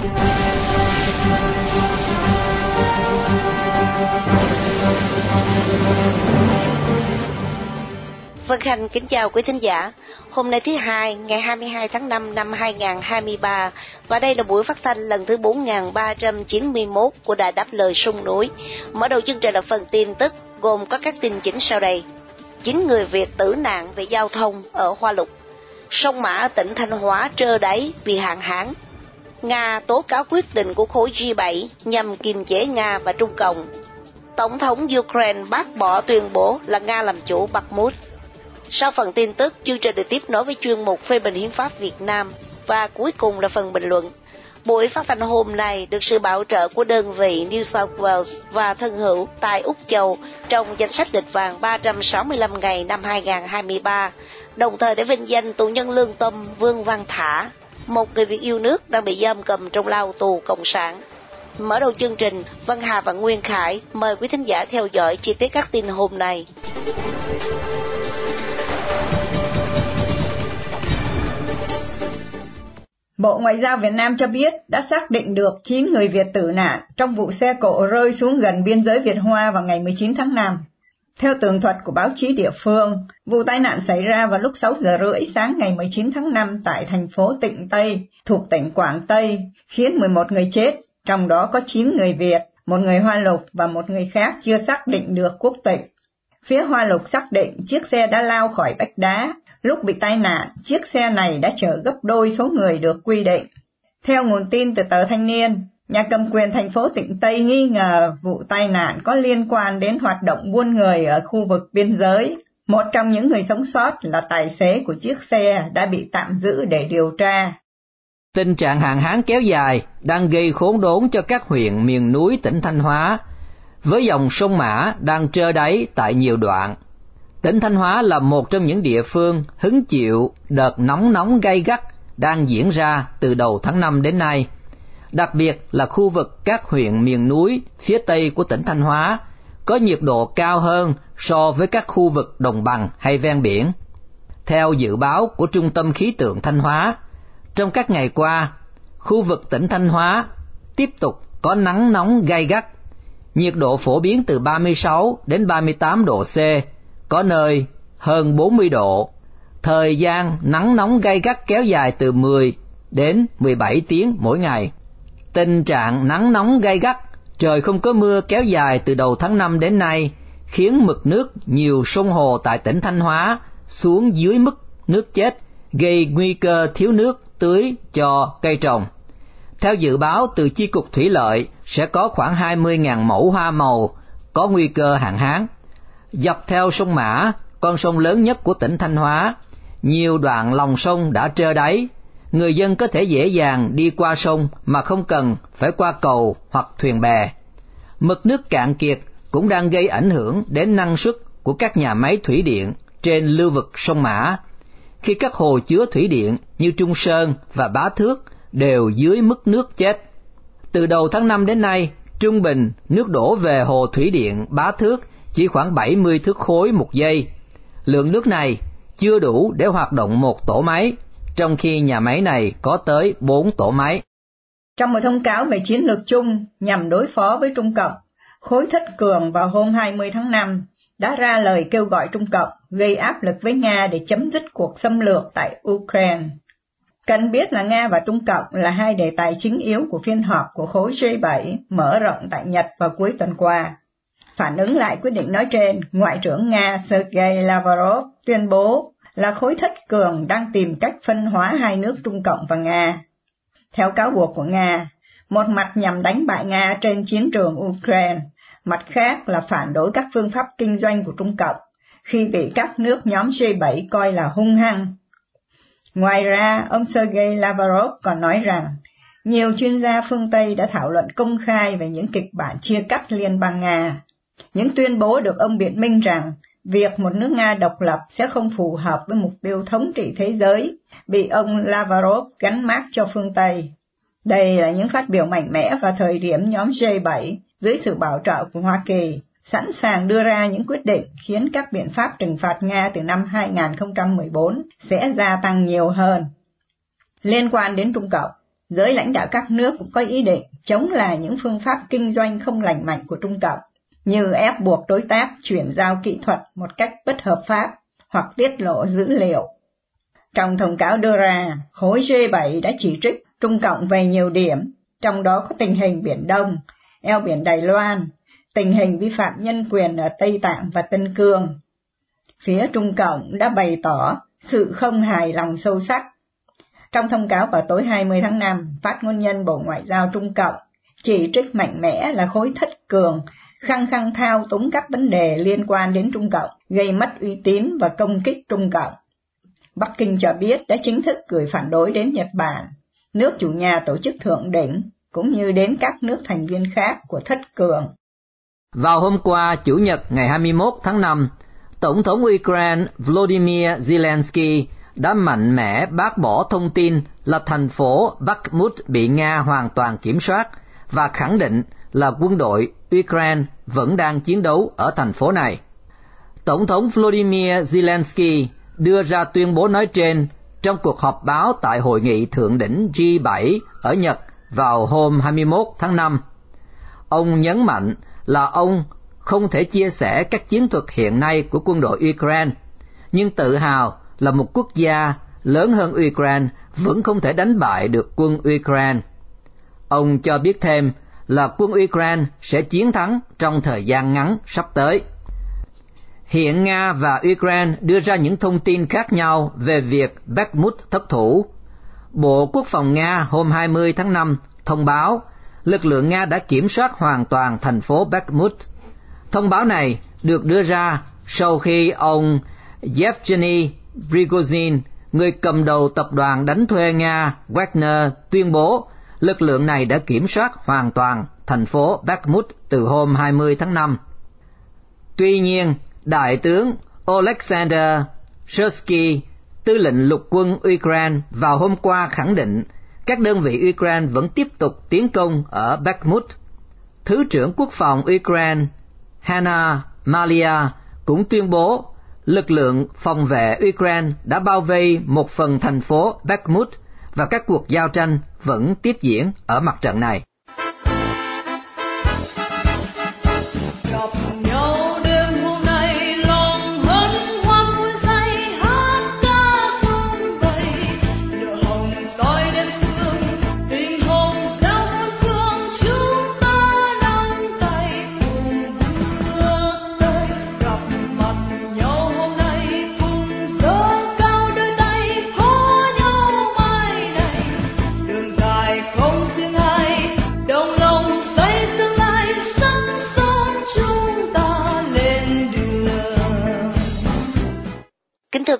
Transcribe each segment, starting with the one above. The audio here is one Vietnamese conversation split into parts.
Vân Khanh kính chào quý thính giả. Hôm nay thứ hai, ngày 22 tháng 5 năm 2023 và đây là buổi phát thanh lần thứ 4391 của Đài Đáp Lời Sông Núi. Mở đầu chương trình là phần tin tức gồm có các tin chính sau đây. Chín người Việt tử nạn về giao thông ở Hoa Lục. Sông Mã tỉnh Thanh Hóa trơ đáy vì hạn hán. Nga tố cáo quyết định của khối G7 nhằm kiềm chế Nga và Trung Cộng. Tổng thống Ukraine bác bỏ tuyên bố là Nga làm chủ Bakhmut. Sau phần tin tức, chương trình được tiếp nối với chuyên mục phê bình hiến pháp Việt Nam và cuối cùng là phần bình luận. Buổi phát thanh hôm nay được sự bảo trợ của đơn vị New South Wales và thân hữu tại Úc Châu trong danh sách địch vàng 365 ngày năm 2023, đồng thời để vinh danh tù nhân lương tâm Vương Văn Thả, một người Việt yêu nước đang bị giam cầm trong lao tù Cộng sản. Mở đầu chương trình, Văn Hà và Nguyên Khải mời quý thính giả theo dõi chi tiết các tin hôm nay. Bộ Ngoại giao Việt Nam cho biết đã xác định được 9 người Việt tử nạn trong vụ xe cộ rơi xuống gần biên giới Việt Hoa vào ngày 19 tháng 5. Theo tường thuật của báo chí địa phương, vụ tai nạn xảy ra vào lúc 6 giờ rưỡi sáng ngày 19 tháng 5 tại thành phố Tịnh Tây, thuộc tỉnh Quảng Tây, khiến 11 người chết, trong đó có 9 người Việt, một người Hoa Lục và một người khác chưa xác định được quốc tịch. Phía Hoa Lục xác định chiếc xe đã lao khỏi vách đá, Lúc bị tai nạn, chiếc xe này đã chở gấp đôi số người được quy định. Theo nguồn tin từ tờ Thanh niên, nhà cầm quyền thành phố Tịnh Tây nghi ngờ vụ tai nạn có liên quan đến hoạt động buôn người ở khu vực biên giới. Một trong những người sống sót là tài xế của chiếc xe đã bị tạm giữ để điều tra. Tình trạng hạn hán kéo dài đang gây khốn đốn cho các huyện miền núi tỉnh Thanh Hóa, với dòng sông Mã đang trơ đáy tại nhiều đoạn. Tỉnh Thanh Hóa là một trong những địa phương hứng chịu đợt nóng nóng gay gắt đang diễn ra từ đầu tháng 5 đến nay, đặc biệt là khu vực các huyện miền núi phía tây của tỉnh Thanh Hóa có nhiệt độ cao hơn so với các khu vực đồng bằng hay ven biển. Theo dự báo của Trung tâm Khí tượng Thanh Hóa, trong các ngày qua, khu vực tỉnh Thanh Hóa tiếp tục có nắng nóng gay gắt, nhiệt độ phổ biến từ 36 đến 38 độ C, có nơi hơn 40 độ. Thời gian nắng nóng gay gắt kéo dài từ 10 đến 17 tiếng mỗi ngày. Tình trạng nắng nóng gay gắt, trời không có mưa kéo dài từ đầu tháng 5 đến nay, khiến mực nước nhiều sông hồ tại tỉnh Thanh Hóa xuống dưới mức nước chết, gây nguy cơ thiếu nước tưới cho cây trồng. Theo dự báo từ Chi cục Thủy lợi, sẽ có khoảng 20.000 mẫu hoa màu có nguy cơ hạn hán. Dọc theo sông Mã, con sông lớn nhất của tỉnh Thanh Hóa, nhiều đoạn lòng sông đã trơ đáy, người dân có thể dễ dàng đi qua sông mà không cần phải qua cầu hoặc thuyền bè. Mực nước cạn kiệt cũng đang gây ảnh hưởng đến năng suất của các nhà máy thủy điện trên lưu vực sông Mã, khi các hồ chứa thủy điện như Trung Sơn và Bá Thước đều dưới mức nước chết. Từ đầu tháng 5 đến nay, trung bình nước đổ về hồ thủy điện Bá Thước chỉ khoảng 70 thước khối một giây. Lượng nước này chưa đủ để hoạt động một tổ máy, trong khi nhà máy này có tới 4 tổ máy. Trong một thông cáo về chiến lược chung nhằm đối phó với Trung Cộng, khối thất cường vào hôm 20 tháng 5 đã ra lời kêu gọi Trung Cộng gây áp lực với Nga để chấm dứt cuộc xâm lược tại Ukraine. Cần biết là Nga và Trung Cộng là hai đề tài chính yếu của phiên họp của khối G7 mở rộng tại Nhật vào cuối tuần qua. Phản ứng lại quyết định nói trên, Ngoại trưởng Nga Sergei Lavrov tuyên bố là khối thất cường đang tìm cách phân hóa hai nước Trung Cộng và Nga. Theo cáo buộc của Nga, một mặt nhằm đánh bại Nga trên chiến trường Ukraine, mặt khác là phản đối các phương pháp kinh doanh của Trung Cộng khi bị các nước nhóm G7 coi là hung hăng. Ngoài ra, ông Sergei Lavrov còn nói rằng nhiều chuyên gia phương Tây đã thảo luận công khai về những kịch bản chia cắt Liên bang Nga. Những tuyên bố được ông biện minh rằng việc một nước Nga độc lập sẽ không phù hợp với mục tiêu thống trị thế giới, bị ông Lavrov gắn mác cho phương Tây. Đây là những phát biểu mạnh mẽ vào thời điểm nhóm G7 dưới sự bảo trợ của Hoa Kỳ sẵn sàng đưa ra những quyết định khiến các biện pháp trừng phạt Nga từ năm 2014 sẽ gia tăng nhiều hơn. Liên quan đến Trung Cộng, giới lãnh đạo các nước cũng có ý định chống lại những phương pháp kinh doanh không lành mạnh của Trung Cộng, như ép buộc đối tác chuyển giao kỹ thuật một cách bất hợp pháp hoặc tiết lộ dữ liệu. Trong thông cáo đưa ra, khối G7 đã chỉ trích Trung Cộng về nhiều điểm, trong đó có tình hình Biển Đông, eo biển Đài Loan, tình hình vi phạm nhân quyền ở Tây Tạng và Tân Cương. Phía Trung Cộng đã bày tỏ sự không hài lòng sâu sắc. Trong thông cáo vào tối 20 tháng 5, phát ngôn nhân Bộ Ngoại giao Trung Cộng chỉ trích mạnh mẽ là khối thất cường, khăng khăng thao túng các vấn đề liên quan đến Trung Cộng, gây mất uy tín và công kích Trung Cộng. Bắc Kinh cho biết đã chính thức gửi phản đối đến Nhật Bản, nước chủ nhà tổ chức thượng đỉnh, cũng như đến các nước thành viên khác của thất cường. Vào hôm qua, Chủ nhật ngày 21 tháng 5, Tổng thống Ukraine Volodymyr Zelensky đã mạnh mẽ bác bỏ thông tin là thành phố Bakhmut bị Nga hoàn toàn kiểm soát và khẳng định là quân đội Ukraine vẫn đang chiến đấu ở thành phố này. Tổng thống Volodymyr Zelensky đưa ra tuyên bố nói trên trong cuộc họp báo tại hội nghị thượng đỉnh G7 ở Nhật vào hôm 21 tháng 5. Ông nhấn mạnh là ông không thể chia sẻ các chiến thuật hiện nay của quân đội Ukraine, nhưng tự hào là một quốc gia lớn hơn Ukraine vẫn không thể đánh bại được quân Ukraine. Ông cho biết thêm là quân Ukraine sẽ chiến thắng trong thời gian ngắn sắp tới. Hiện Nga và Ukraine đưa ra những thông tin khác nhau về việc Bakhmut thất thủ. Bộ Quốc phòng Nga hôm 20 tháng 5 thông báo lực lượng Nga đã kiểm soát hoàn toàn thành phố Bakhmut. Thông báo này được đưa ra sau khi ông Yevgeny Prigozhin, người cầm đầu tập đoàn đánh thuê Nga Wagner, tuyên bố lực lượng này đã kiểm soát hoàn toàn thành phố Bakhmut từ hôm 20 tháng 5. Tuy nhiên, Đại tướng Alexander Shersky, tư lệnh lục quân Ukraine vào hôm qua khẳng định các đơn vị Ukraine vẫn tiếp tục tiến công ở Bakhmut. Thứ trưởng Quốc phòng Ukraine Hanna Malia cũng tuyên bố lực lượng phòng vệ Ukraine đã bao vây một phần thành phố Bakhmut và các cuộc giao tranh vẫn tiếp diễn ở mặt trận này.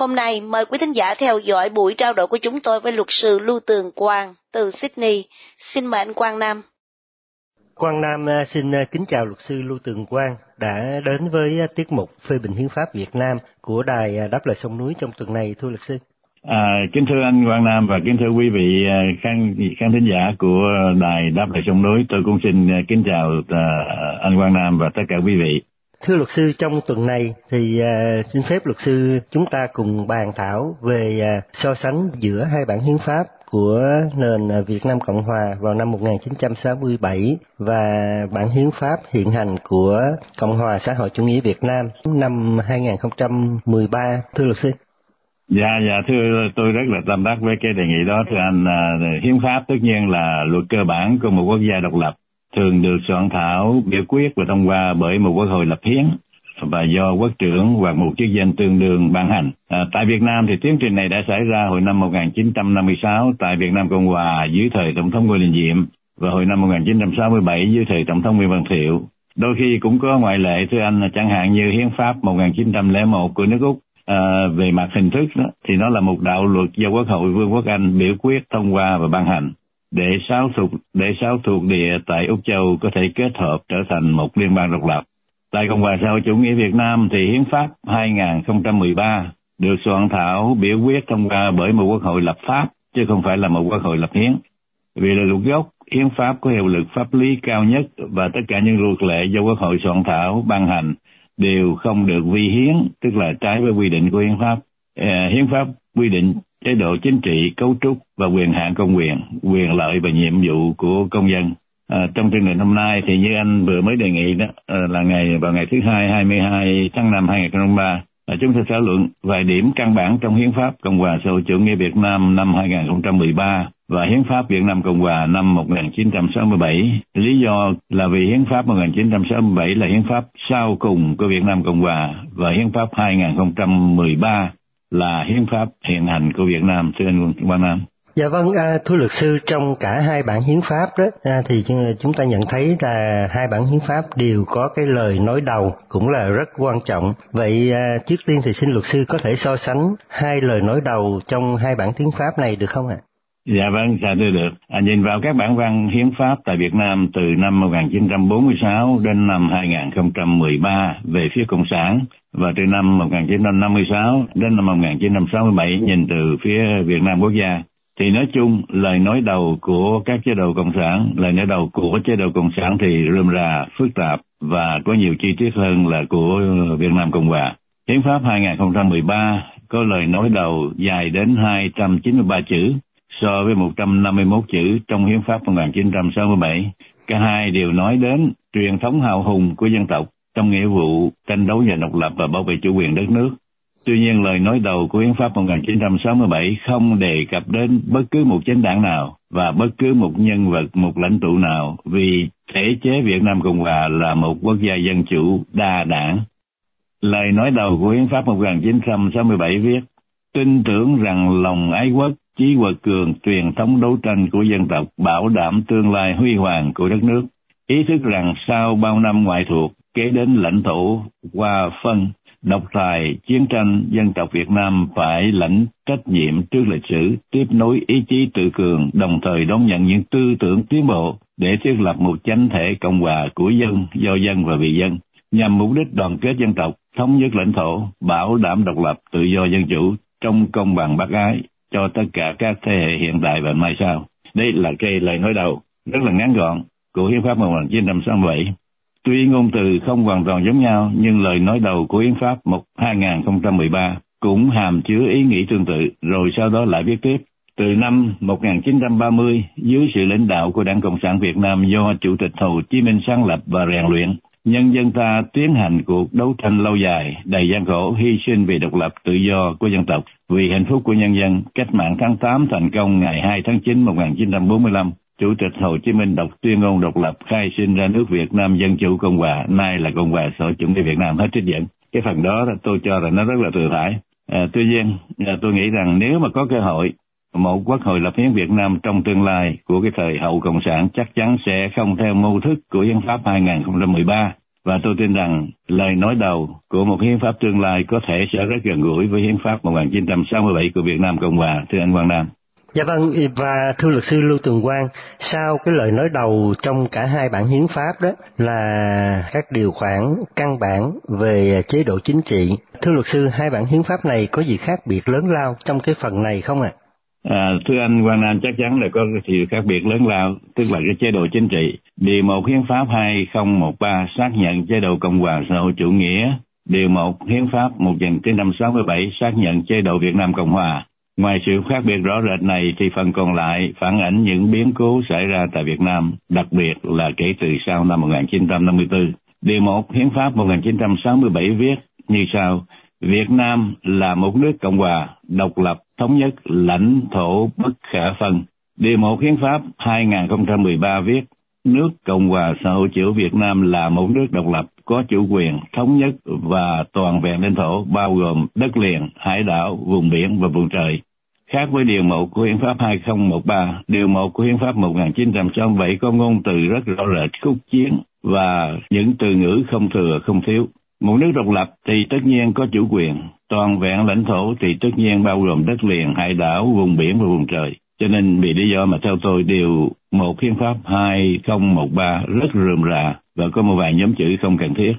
Hôm nay mời quý thính giả theo dõi buổi trao đổi của chúng tôi với luật sư Lưu Tường Quang từ Sydney. Xin mời anh Quang Nam. Quang Nam à, xin à, kính chào luật sư Lưu Tường Quang đã đến với à, tiết mục phê bình hiến pháp Việt Nam của đài Đáp lời sông núi trong tuần này thưa luật sư. À, kính thưa anh Quang Nam và kính thưa quý vị khán khán thính giả của đài Đáp lời sông núi, tôi cũng xin kính chào anh Quang Nam và tất cả quý vị. Thưa luật sư, trong tuần này thì uh, xin phép luật sư chúng ta cùng bàn thảo về uh, so sánh giữa hai bản hiến pháp của nền à, Việt Nam Cộng Hòa vào năm 1967 và bản hiến pháp hiện hành của Cộng Hòa xã hội chủ nghĩa Việt Nam năm 2013. Thưa luật sư. Dạ, dạ, thưa tôi rất là tâm đắc với cái đề nghị đó thưa anh. Hiến pháp tất nhiên là luật cơ bản của một quốc gia độc lập thường được soạn thảo biểu quyết và thông qua bởi một quốc hội lập hiến và do quốc trưởng hoặc một chức danh tương đương ban hành. À, tại Việt Nam thì tiến trình này đã xảy ra hồi năm 1956 tại Việt Nam Cộng Hòa dưới thời Tổng thống Ngô Đình Diệm và hồi năm 1967 dưới thời Tổng thống Nguyễn Văn Thiệu. Đôi khi cũng có ngoại lệ thưa anh chẳng hạn như Hiến pháp 1901 của nước Úc à, về mặt hình thức đó, thì nó là một đạo luật do Quốc hội Vương quốc Anh biểu quyết thông qua và ban hành để sáu thuộc để sáu thuộc địa tại Úc Châu có thể kết hợp trở thành một liên bang độc lập. Tại Cộng hòa xã hội chủ nghĩa Việt Nam thì Hiến pháp 2013 được soạn thảo biểu quyết thông qua bởi một quốc hội lập pháp chứ không phải là một quốc hội lập hiến. Vì là luật gốc, hiến pháp có hiệu lực pháp lý cao nhất và tất cả những luật lệ do quốc hội soạn thảo ban hành đều không được vi hiến, tức là trái với quy định của hiến pháp. À, hiến pháp quy định chế độ chính trị, cấu trúc và quyền hạn công quyền, quyền lợi và nhiệm vụ của công dân. À, trong chương trình hôm nay thì như anh vừa mới đề nghị đó à, là ngày vào ngày thứ hai 22 tháng 5 2003 à, chúng ta thảo luận vài điểm căn bản trong hiến pháp Cộng hòa xã hội chủ nghĩa Việt Nam năm 2013 và Hiến pháp Việt Nam Cộng Hòa năm 1967. Lý do là vì Hiến pháp 1967 là hiến pháp sau cùng của Việt Nam Cộng Hòa và Hiến pháp 2013 là hiến pháp hiện hành của Việt Nam. Thưa anh Quang Nam. Dạ vâng, à, thưa luật sư, trong cả hai bản hiến pháp đó à, thì chúng ta nhận thấy là hai bản hiến pháp đều có cái lời nói đầu cũng là rất quan trọng. Vậy à, trước tiên thì xin luật sư có thể so sánh hai lời nói đầu trong hai bản hiến pháp này được không ạ? À? Dạ vâng, dạ tôi được. À, nhìn vào các bản văn hiến pháp tại Việt Nam từ năm 1946 đến năm 2013 về phía Cộng sản và từ năm 1956 đến năm 1967 nhìn từ phía Việt Nam quốc gia, thì nói chung lời nói đầu của các chế độ cộng sản, lời nói đầu của chế độ cộng sản thì rườm rà, phức tạp và có nhiều chi tiết hơn là của Việt Nam Cộng Hòa. Hiến pháp 2013 có lời nói đầu dài đến 293 chữ so với 151 chữ trong Hiến pháp 1967. Cả hai đều nói đến truyền thống hào hùng của dân tộc trong nghĩa vụ tranh đấu giành độc lập và bảo vệ chủ quyền đất nước. Tuy nhiên lời nói đầu của Hiến pháp 1967 không đề cập đến bất cứ một chính đảng nào và bất cứ một nhân vật, một lãnh tụ nào vì thể chế Việt Nam Cộng Hòa là một quốc gia dân chủ đa đảng. Lời nói đầu của Hiến pháp 1967 viết, tin tưởng rằng lòng ái quốc chí quật cường truyền thống đấu tranh của dân tộc bảo đảm tương lai huy hoàng của đất nước. Ý thức rằng sau bao năm ngoại thuộc, kế đến lãnh thổ qua phân, độc tài, chiến tranh, dân tộc Việt Nam phải lãnh trách nhiệm trước lịch sử, tiếp nối ý chí tự cường, đồng thời đón nhận những tư tưởng tiến bộ để thiết lập một chánh thể cộng hòa của dân, do dân và vì dân, nhằm mục đích đoàn kết dân tộc, thống nhất lãnh thổ, bảo đảm độc lập, tự do dân chủ trong công bằng bác ái, cho tất cả các thế hệ hiện tại và mai sau. Đây là cái lời nói đầu rất là ngắn gọn của Hiến pháp 1967. Tuy ngôn từ không hoàn toàn giống nhau, nhưng lời nói đầu của Hiến pháp 1 2013 cũng hàm chứa ý nghĩ tương tự, rồi sau đó lại viết tiếp. Từ năm 1930, dưới sự lãnh đạo của Đảng Cộng sản Việt Nam do Chủ tịch Hồ Chí Minh sáng lập và rèn luyện, nhân dân ta tiến hành cuộc đấu tranh lâu dài, đầy gian khổ, hy sinh vì độc lập tự do của dân tộc, vì hạnh phúc của nhân dân. Cách mạng tháng 8 thành công ngày 2 tháng 9 1945. Chủ tịch Hồ Chí Minh đọc tuyên ngôn độc lập khai sinh ra nước Việt Nam Dân Chủ Cộng Hòa, nay là Cộng hòa xã hội chủ nghĩa Việt Nam hết trích dẫn. Cái phần đó tôi cho là nó rất là thừa thải. À, tuy nhiên, à, tôi nghĩ rằng nếu mà có cơ hội một quốc hội lập hiến Việt Nam trong tương lai của cái thời hậu cộng sản chắc chắn sẽ không theo mô thức của hiến pháp 2013 và tôi tin rằng lời nói đầu của một hiến pháp tương lai có thể sẽ rất gần gũi với hiến pháp 1967 của Việt Nam Cộng Hòa thưa anh Quang Nam. Dạ vâng, và thưa luật sư Lưu Tường Quang, sau cái lời nói đầu trong cả hai bản hiến pháp đó là các điều khoản căn bản về chế độ chính trị. Thưa luật sư, hai bản hiến pháp này có gì khác biệt lớn lao trong cái phần này không ạ? À? À, thưa anh Quang Nam chắc chắn là có sự khác biệt lớn lao, tức là cái chế độ chính trị. Điều một Hiến pháp 2013 xác nhận chế độ Cộng hòa xã hội chủ nghĩa. Điều 1 Hiến pháp 1967 xác nhận chế độ Việt Nam Cộng hòa. Ngoài sự khác biệt rõ rệt này thì phần còn lại phản ảnh những biến cố xảy ra tại Việt Nam, đặc biệt là kể từ sau năm 1954. Điều 1 Hiến pháp 1967 viết như sau: Việt Nam là một nước cộng hòa, độc lập, thống nhất, lãnh thổ bất khả phân. Điều 1 Hiến pháp 2013 viết, nước Cộng hòa xã hội chủ Việt Nam là một nước độc lập có chủ quyền thống nhất và toàn vẹn lãnh thổ bao gồm đất liền, hải đảo, vùng biển và vùng trời. Khác với Điều 1 của Hiến pháp 2013, Điều 1 của Hiến pháp 1967 có ngôn từ rất rõ rệt khúc chiến và những từ ngữ không thừa không thiếu. Một nước độc lập thì tất nhiên có chủ quyền, toàn vẹn lãnh thổ thì tất nhiên bao gồm đất liền, hải đảo, vùng biển và vùng trời. Cho nên vì lý do mà theo tôi điều một hiến pháp 2013 rất rườm rà và có một vài nhóm chữ không cần thiết.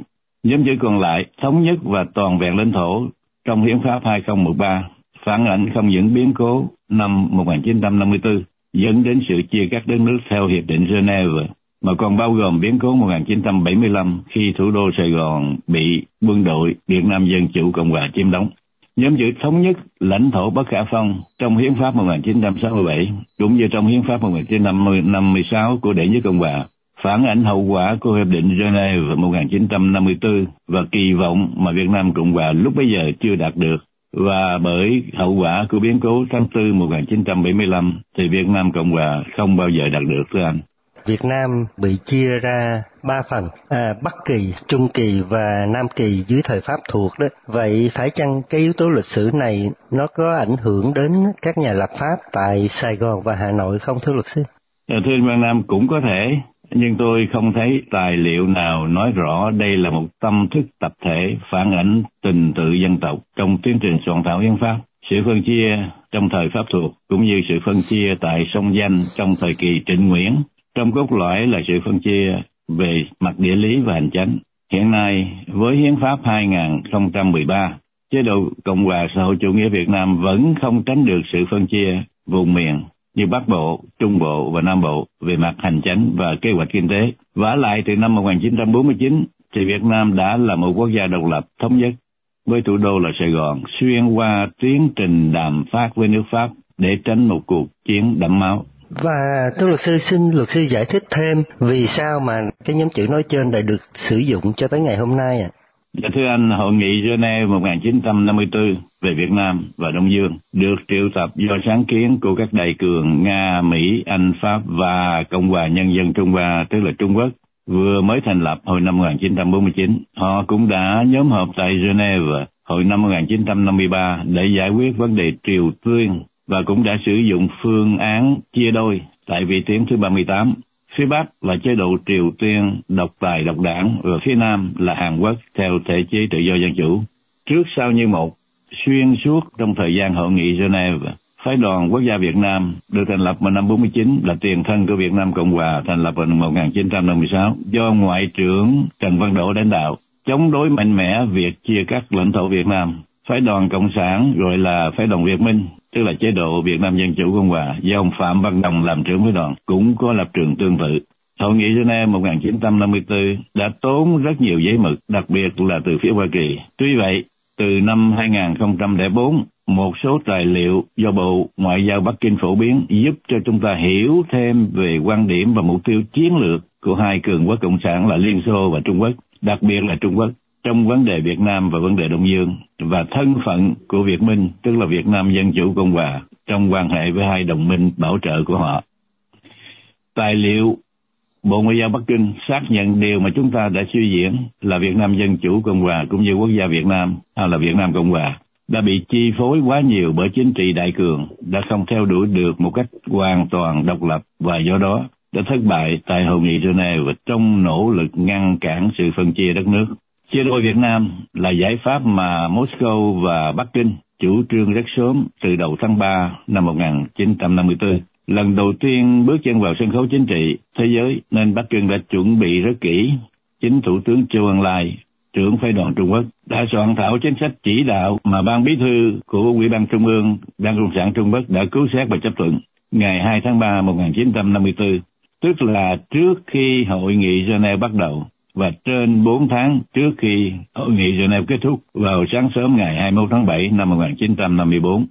Nhóm chữ còn lại, thống nhất và toàn vẹn lãnh thổ trong hiến pháp 2013 phản ảnh không những biến cố năm 1954 dẫn đến sự chia cắt đất nước theo Hiệp định Geneva, mà còn bao gồm biến cố 1975 khi thủ đô Sài Gòn bị quân đội Việt Nam Dân Chủ Cộng Hòa chiếm đóng. Nhóm chữ thống nhất lãnh thổ bất khả phong trong Hiến pháp 1967 cũng như trong Hiến pháp 1956 của Đệ nhất Cộng hòa phản ảnh hậu quả của Hiệp định Geneva 1954 và kỳ vọng mà Việt Nam Cộng hòa lúc bấy giờ chưa đạt được. Và bởi hậu quả của biến cố tháng 4 1975 thì Việt Nam Cộng hòa không bao giờ đạt được thưa anh. Việt Nam bị chia ra ba phần à, Bắc Kỳ, Trung Kỳ và Nam Kỳ dưới thời Pháp thuộc đó. Vậy phải chăng cái yếu tố lịch sử này nó có ảnh hưởng đến các nhà lập pháp tại Sài Gòn và Hà Nội không thưa luật sư? À, thưa anh Văn Nam cũng có thể nhưng tôi không thấy tài liệu nào nói rõ đây là một tâm thức tập thể phản ảnh tình tự dân tộc trong tiến trình soạn thảo hiến pháp. Sự phân chia trong thời Pháp thuộc cũng như sự phân chia tại sông Danh trong thời kỳ Trịnh Nguyễn trong cốt lõi là sự phân chia về mặt địa lý và hành chánh. Hiện nay, với Hiến pháp 2013, chế độ Cộng hòa xã hội chủ nghĩa Việt Nam vẫn không tránh được sự phân chia vùng miền như Bắc Bộ, Trung Bộ và Nam Bộ về mặt hành chính và kế hoạch kinh tế. Vả lại từ năm 1949 thì Việt Nam đã là một quốc gia độc lập thống nhất với thủ đô là Sài Gòn xuyên qua tiến trình đàm phát với nước Pháp để tránh một cuộc chiến đẫm máu. Và thưa luật sư xin luật sư giải thích thêm vì sao mà cái nhóm chữ nói trên lại được sử dụng cho tới ngày hôm nay ạ? À? Dạ thưa anh, Hội nghị Geneva 1954 về Việt Nam và Đông Dương được triệu tập do sáng kiến của các đại cường Nga, Mỹ, Anh, Pháp và Cộng hòa Nhân dân Trung Hoa, tức là Trung Quốc, vừa mới thành lập hồi năm 1949. Họ cũng đã nhóm họp tại Geneva hồi năm 1953 để giải quyết vấn đề Triều Tiên và cũng đã sử dụng phương án chia đôi tại vị tuyến thứ 38. Phía Bắc là chế độ Triều Tiên độc tài độc đảng và phía Nam là Hàn Quốc theo thể chế tự do dân chủ. Trước sau như một, xuyên suốt trong thời gian hội nghị Geneva, phái đoàn quốc gia Việt Nam được thành lập vào năm 49 là tiền thân của Việt Nam Cộng Hòa thành lập vào năm 1956 do Ngoại trưởng Trần Văn Đỗ lãnh đạo chống đối mạnh mẽ việc chia cắt lãnh thổ Việt Nam. Phái đoàn Cộng sản gọi là phái đoàn Việt Minh tức là chế độ Việt Nam Dân Chủ Cộng Hòa do ông Phạm Văn Đồng làm trưởng phái đoàn, cũng có lập trường tương tự. Hội nghị Geneva 1954 đã tốn rất nhiều giấy mực, đặc biệt là từ phía Hoa Kỳ. Tuy vậy, từ năm 2004, một số tài liệu do Bộ Ngoại giao Bắc Kinh phổ biến giúp cho chúng ta hiểu thêm về quan điểm và mục tiêu chiến lược của hai cường quốc cộng sản là Liên Xô và Trung Quốc, đặc biệt là Trung Quốc trong vấn đề Việt Nam và vấn đề Đông Dương và thân phận của Việt Minh, tức là Việt Nam Dân Chủ Cộng Hòa, trong quan hệ với hai đồng minh bảo trợ của họ. Tài liệu Bộ Ngoại giao Bắc Kinh xác nhận điều mà chúng ta đã suy diễn là Việt Nam Dân Chủ Cộng Hòa cũng như quốc gia Việt Nam hay là Việt Nam Cộng Hòa đã bị chi phối quá nhiều bởi chính trị đại cường, đã không theo đuổi được một cách hoàn toàn độc lập và do đó đã thất bại tại Hội nghị Geneva trong nỗ lực ngăn cản sự phân chia đất nước chia đôi Việt Nam là giải pháp mà Moscow và Bắc Kinh chủ trương rất sớm từ đầu tháng 3 năm 1954. Lần đầu tiên bước chân vào sân khấu chính trị thế giới nên Bắc Kinh đã chuẩn bị rất kỹ. Chính Thủ tướng Châu Ân Lai, trưởng phái đoàn Trung Quốc, đã soạn thảo chính sách chỉ đạo mà Ban Bí thư của Ủy ban Trung ương Đảng Cộng sản Trung Quốc đã cứu xét và chấp thuận ngày 2 tháng 3 1954, tức là trước khi hội nghị Geneva bắt đầu và trên 4 tháng trước khi hội nghị Geneva kết thúc vào sáng sớm ngày 21 tháng 7 năm 1954.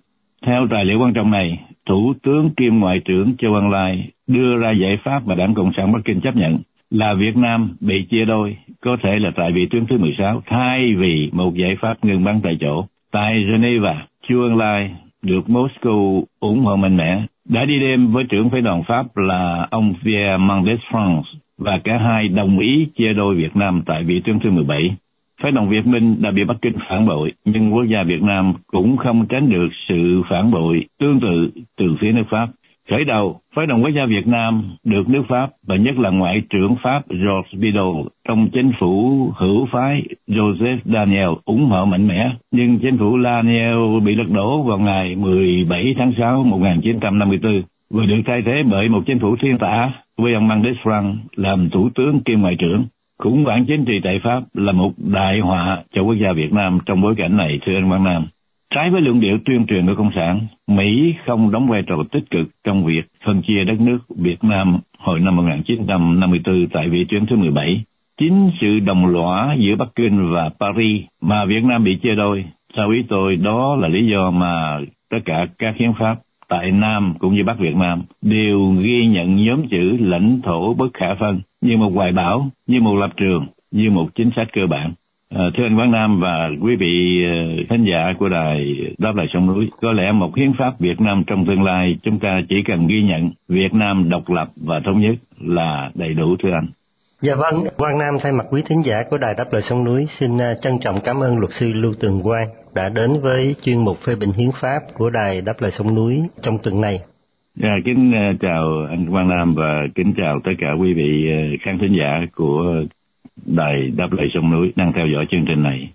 Theo tài liệu quan trọng này, Thủ tướng kiêm Ngoại trưởng Châu Văn Lai đưa ra giải pháp mà Đảng Cộng sản Bắc Kinh chấp nhận là Việt Nam bị chia đôi, có thể là tại vị tuyến thứ 16, thay vì một giải pháp ngừng bắn tại chỗ. Tại Geneva, Chu Ân Lai được Moscow ủng hộ mạnh mẽ, đã đi đêm với trưởng phái đoàn Pháp là ông Pierre Mendès France và cả hai đồng ý chia đôi Việt Nam tại vị tuyến thứ 17. Phái đoàn Việt Minh đã bị Bắc Kinh phản bội, nhưng quốc gia Việt Nam cũng không tránh được sự phản bội tương tự từ phía nước Pháp. Khởi đầu, phái đoàn quốc gia Việt Nam được nước Pháp và nhất là Ngoại trưởng Pháp Georges Bidault trong chính phủ hữu phái Joseph Daniel ủng hộ mạnh mẽ. Nhưng chính phủ Daniel bị lật đổ vào ngày 17 tháng 6 1954 vừa được thay thế bởi một chính phủ thiên tả với ông Mendes Frank làm thủ tướng kiêm ngoại trưởng. Khủng hoảng chính trị tại Pháp là một đại họa cho quốc gia Việt Nam trong bối cảnh này, thưa anh Quang Nam. Trái với luận điệu tuyên truyền của Cộng sản, Mỹ không đóng vai trò tích cực trong việc phân chia đất nước Việt Nam hồi năm 1954 tại vị tuyến thứ 17. Chính sự đồng lõa giữa Bắc Kinh và Paris mà Việt Nam bị chia đôi, theo ý tôi đó là lý do mà tất cả các hiến pháp tại Nam cũng như Bắc Việt Nam đều ghi nhận nhóm chữ lãnh thổ bất khả phân như một hoài bão, như một lập trường, như một chính sách cơ bản. À, thưa anh Quang Nam và quý vị à, khán giả của đài Đáp Lại Sông Núi, có lẽ một hiến pháp Việt Nam trong tương lai chúng ta chỉ cần ghi nhận Việt Nam độc lập và thống nhất là đầy đủ thưa anh. Dạ vâng, Quang Nam thay mặt quý thính giả của Đài Đáp Lời Sông Núi xin à, trân trọng cảm ơn luật sư Lưu Tường Quang đã đến với chuyên mục phê bình hiến pháp của Đài Đáp Lời Sông Núi trong tuần này. Dạ, kính à, chào anh Quang Nam và kính chào tất cả quý vị à, khán thính giả của đài đáp lời sông núi đang theo dõi chương trình này.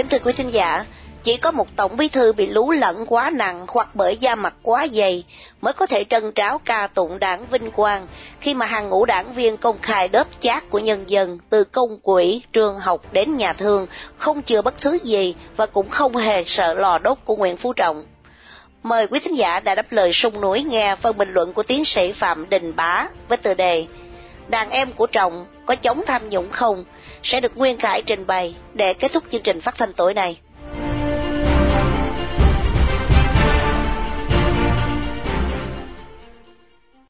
Kính thưa quý thính giả, chỉ có một tổng bí thư bị lú lẫn quá nặng hoặc bởi da mặt quá dày mới có thể trân tráo ca tụng đảng vinh quang khi mà hàng ngũ đảng viên công khai đớp chát của nhân dân từ công quỹ, trường học đến nhà thương không chừa bất thứ gì và cũng không hề sợ lò đốt của Nguyễn Phú Trọng. Mời quý thính giả đã đáp lời sung núi nghe phần bình luận của tiến sĩ Phạm Đình Bá với tựa đề Đàn em của Trọng có chống tham nhũng không? sẽ được Nguyên Khải trình bày để kết thúc chương trình phát thanh tối nay.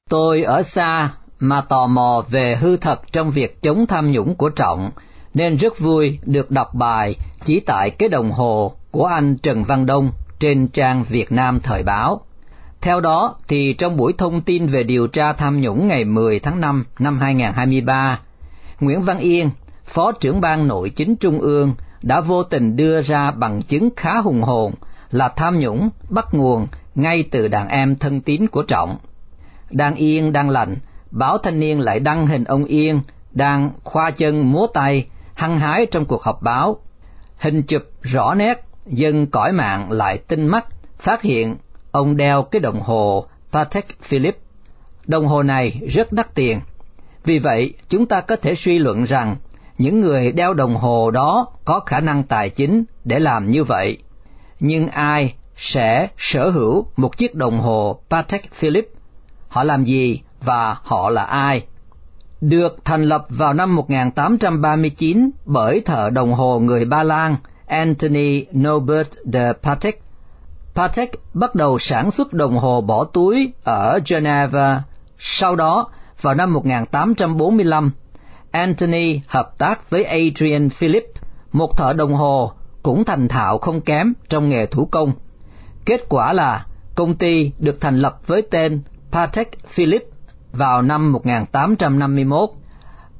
Tôi ở xa mà tò mò về hư thật trong việc chống tham nhũng của Trọng, nên rất vui được đọc bài chỉ tại cái đồng hồ của anh Trần Văn Đông trên trang Việt Nam Thời báo. Theo đó, thì trong buổi thông tin về điều tra tham nhũng ngày 10 tháng 5 năm 2023, Nguyễn Văn Yên, Phó trưởng ban nội chính Trung ương, đã vô tình đưa ra bằng chứng khá hùng hồn là tham nhũng bắt nguồn ngay từ đàn em thân tín của Trọng đang yên đang lành, báo thanh niên lại đăng hình ông Yên đang khoa chân múa tay, hăng hái trong cuộc họp báo. Hình chụp rõ nét, dân cõi mạng lại tinh mắt, phát hiện ông đeo cái đồng hồ Patek Philippe. Đồng hồ này rất đắt tiền. Vì vậy, chúng ta có thể suy luận rằng những người đeo đồng hồ đó có khả năng tài chính để làm như vậy. Nhưng ai sẽ sở hữu một chiếc đồng hồ Patek Philippe họ làm gì và họ là ai. Được thành lập vào năm 1839 bởi thợ đồng hồ người Ba Lan Anthony Nobert de Patek. Patek bắt đầu sản xuất đồng hồ bỏ túi ở Geneva. Sau đó, vào năm 1845, Anthony hợp tác với Adrian Philip, một thợ đồng hồ cũng thành thạo không kém trong nghề thủ công. Kết quả là công ty được thành lập với tên Patek Philippe vào năm 1851.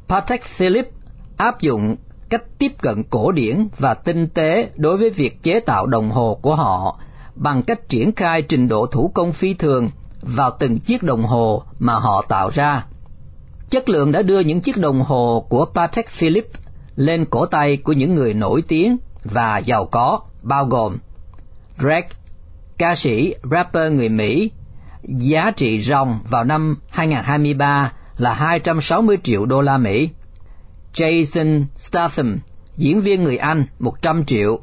Patek Philippe áp dụng cách tiếp cận cổ điển và tinh tế đối với việc chế tạo đồng hồ của họ bằng cách triển khai trình độ thủ công phi thường vào từng chiếc đồng hồ mà họ tạo ra. Chất lượng đã đưa những chiếc đồng hồ của Patek Philippe lên cổ tay của những người nổi tiếng và giàu có, bao gồm Drake, ca sĩ, rapper người Mỹ giá trị ròng vào năm 2023 là 260 triệu đô la Mỹ. Jason Statham, diễn viên người Anh 100 triệu.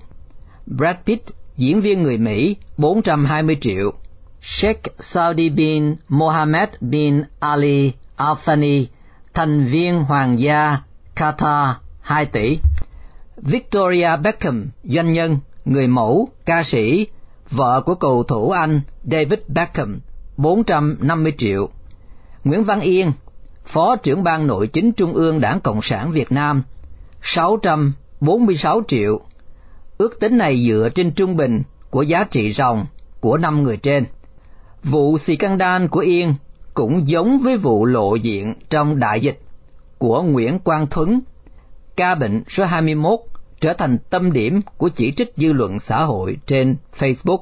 Brad Pitt, diễn viên người Mỹ 420 triệu. Sheikh Saudi bin Mohammed bin Ali Al Thani, thành viên hoàng gia Qatar 2 tỷ. Victoria Beckham, doanh nhân, người mẫu, ca sĩ, vợ của cầu thủ Anh David Beckham 450 triệu. Nguyễn Văn Yên, Phó trưởng ban nội chính Trung ương Đảng Cộng sản Việt Nam, 646 triệu. Ước tính này dựa trên trung bình của giá trị ròng của năm người trên. Vụ scandal của Yên cũng giống với vụ lộ diện trong đại dịch của Nguyễn Quang Thuấn. Ca bệnh số 21 trở thành tâm điểm của chỉ trích dư luận xã hội trên Facebook.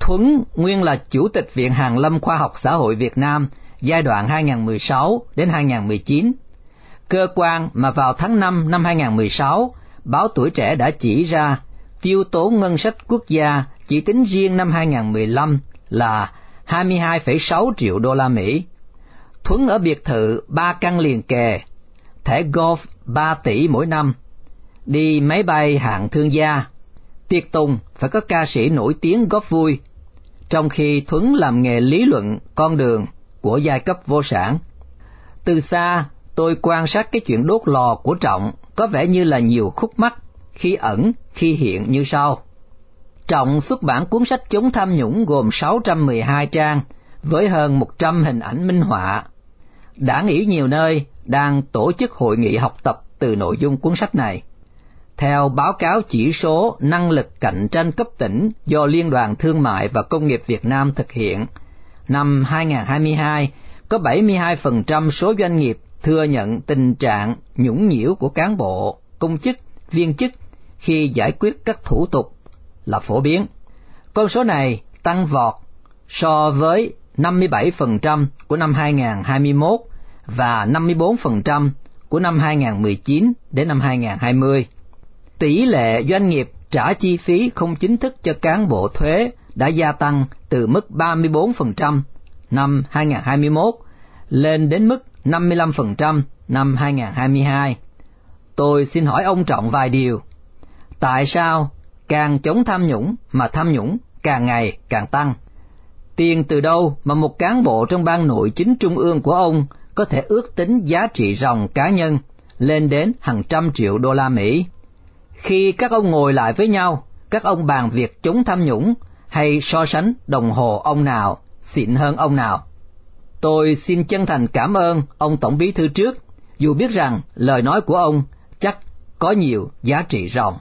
Thuấn nguyên là Chủ tịch Viện Hàn Lâm Khoa học Xã hội Việt Nam giai đoạn 2016 đến 2019. Cơ quan mà vào tháng 5 năm 2016, báo Tuổi Trẻ đã chỉ ra tiêu tố ngân sách quốc gia chỉ tính riêng năm 2015 là 22,6 triệu đô la Mỹ. Thuấn ở biệt thự ba căn liền kề, thẻ golf 3 tỷ mỗi năm, đi máy bay hạng thương gia. Tiệc tùng phải có ca sĩ nổi tiếng góp vui, trong khi Thuấn làm nghề lý luận con đường của giai cấp vô sản. Từ xa, tôi quan sát cái chuyện đốt lò của Trọng có vẻ như là nhiều khúc mắc, khi ẩn, khi hiện như sau. Trọng xuất bản cuốn sách chống tham nhũng gồm 612 trang, với hơn 100 hình ảnh minh họa. Đảng ủy nhiều nơi đang tổ chức hội nghị học tập từ nội dung cuốn sách này. Theo báo cáo chỉ số năng lực cạnh tranh cấp tỉnh do Liên đoàn Thương mại và Công nghiệp Việt Nam thực hiện, năm 2022 có 72% số doanh nghiệp thừa nhận tình trạng nhũng nhiễu của cán bộ, công chức, viên chức khi giải quyết các thủ tục là phổ biến. Con số này tăng vọt so với 57% của năm 2021 và 54% của năm 2019 đến năm 2020. Tỷ lệ doanh nghiệp trả chi phí không chính thức cho cán bộ thuế đã gia tăng từ mức 34% năm 2021 lên đến mức 55% năm 2022. Tôi xin hỏi ông Trọng vài điều. Tại sao càng chống tham nhũng mà tham nhũng càng ngày càng tăng? Tiền từ đâu mà một cán bộ trong ban nội chính trung ương của ông có thể ước tính giá trị ròng cá nhân lên đến hàng trăm triệu đô la Mỹ? Khi các ông ngồi lại với nhau, các ông bàn việc chống tham nhũng hay so sánh đồng hồ ông nào xịn hơn ông nào. Tôi xin chân thành cảm ơn ông Tổng Bí Thư trước, dù biết rằng lời nói của ông chắc có nhiều giá trị ròng.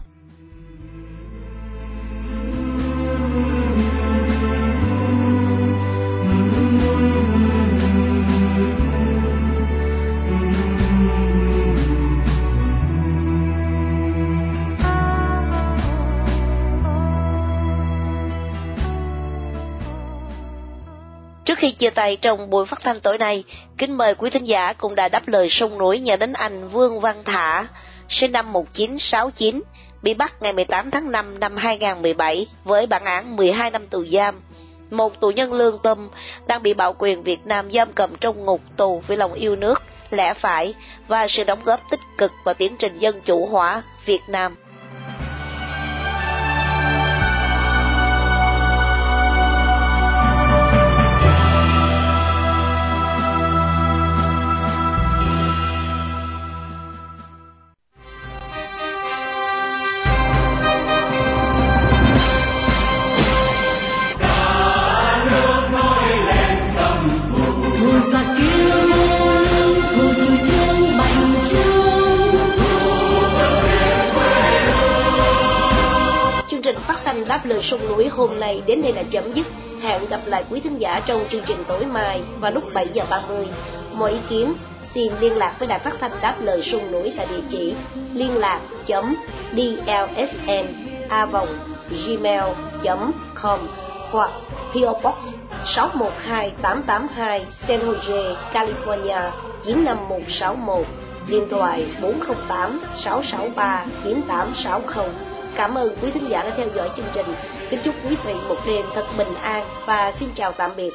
Khi chia tay trong buổi phát thanh tối nay, kính mời quý thính giả cũng đã đáp lời sông núi nhờ đến anh Vương Văn Thả, sinh năm 1969, bị bắt ngày 18 tháng 5 năm 2017 với bản án 12 năm tù giam. Một tù nhân lương tâm đang bị bạo quyền Việt Nam giam cầm trong ngục tù vì lòng yêu nước, lẽ phải và sự đóng góp tích cực vào tiến trình dân chủ hóa Việt Nam. Sông núi hôm nay đến đây là chấm dứt. Hẹn gặp lại quý thính giả trong chương trình tối mai vào lúc 7 giờ 30. Mọi ý kiến xin liên lạc với đài phát thanh đáp lời sông núi tại địa chỉ liên lạc chấm dlsn a vòng gmail.com hoặc PO Box 612882 San Jose, California 95161 điện thoại 408 663 9860 Cảm ơn quý thính giả đã theo dõi chương trình. Kính chúc quý vị một đêm thật bình an và xin chào tạm biệt.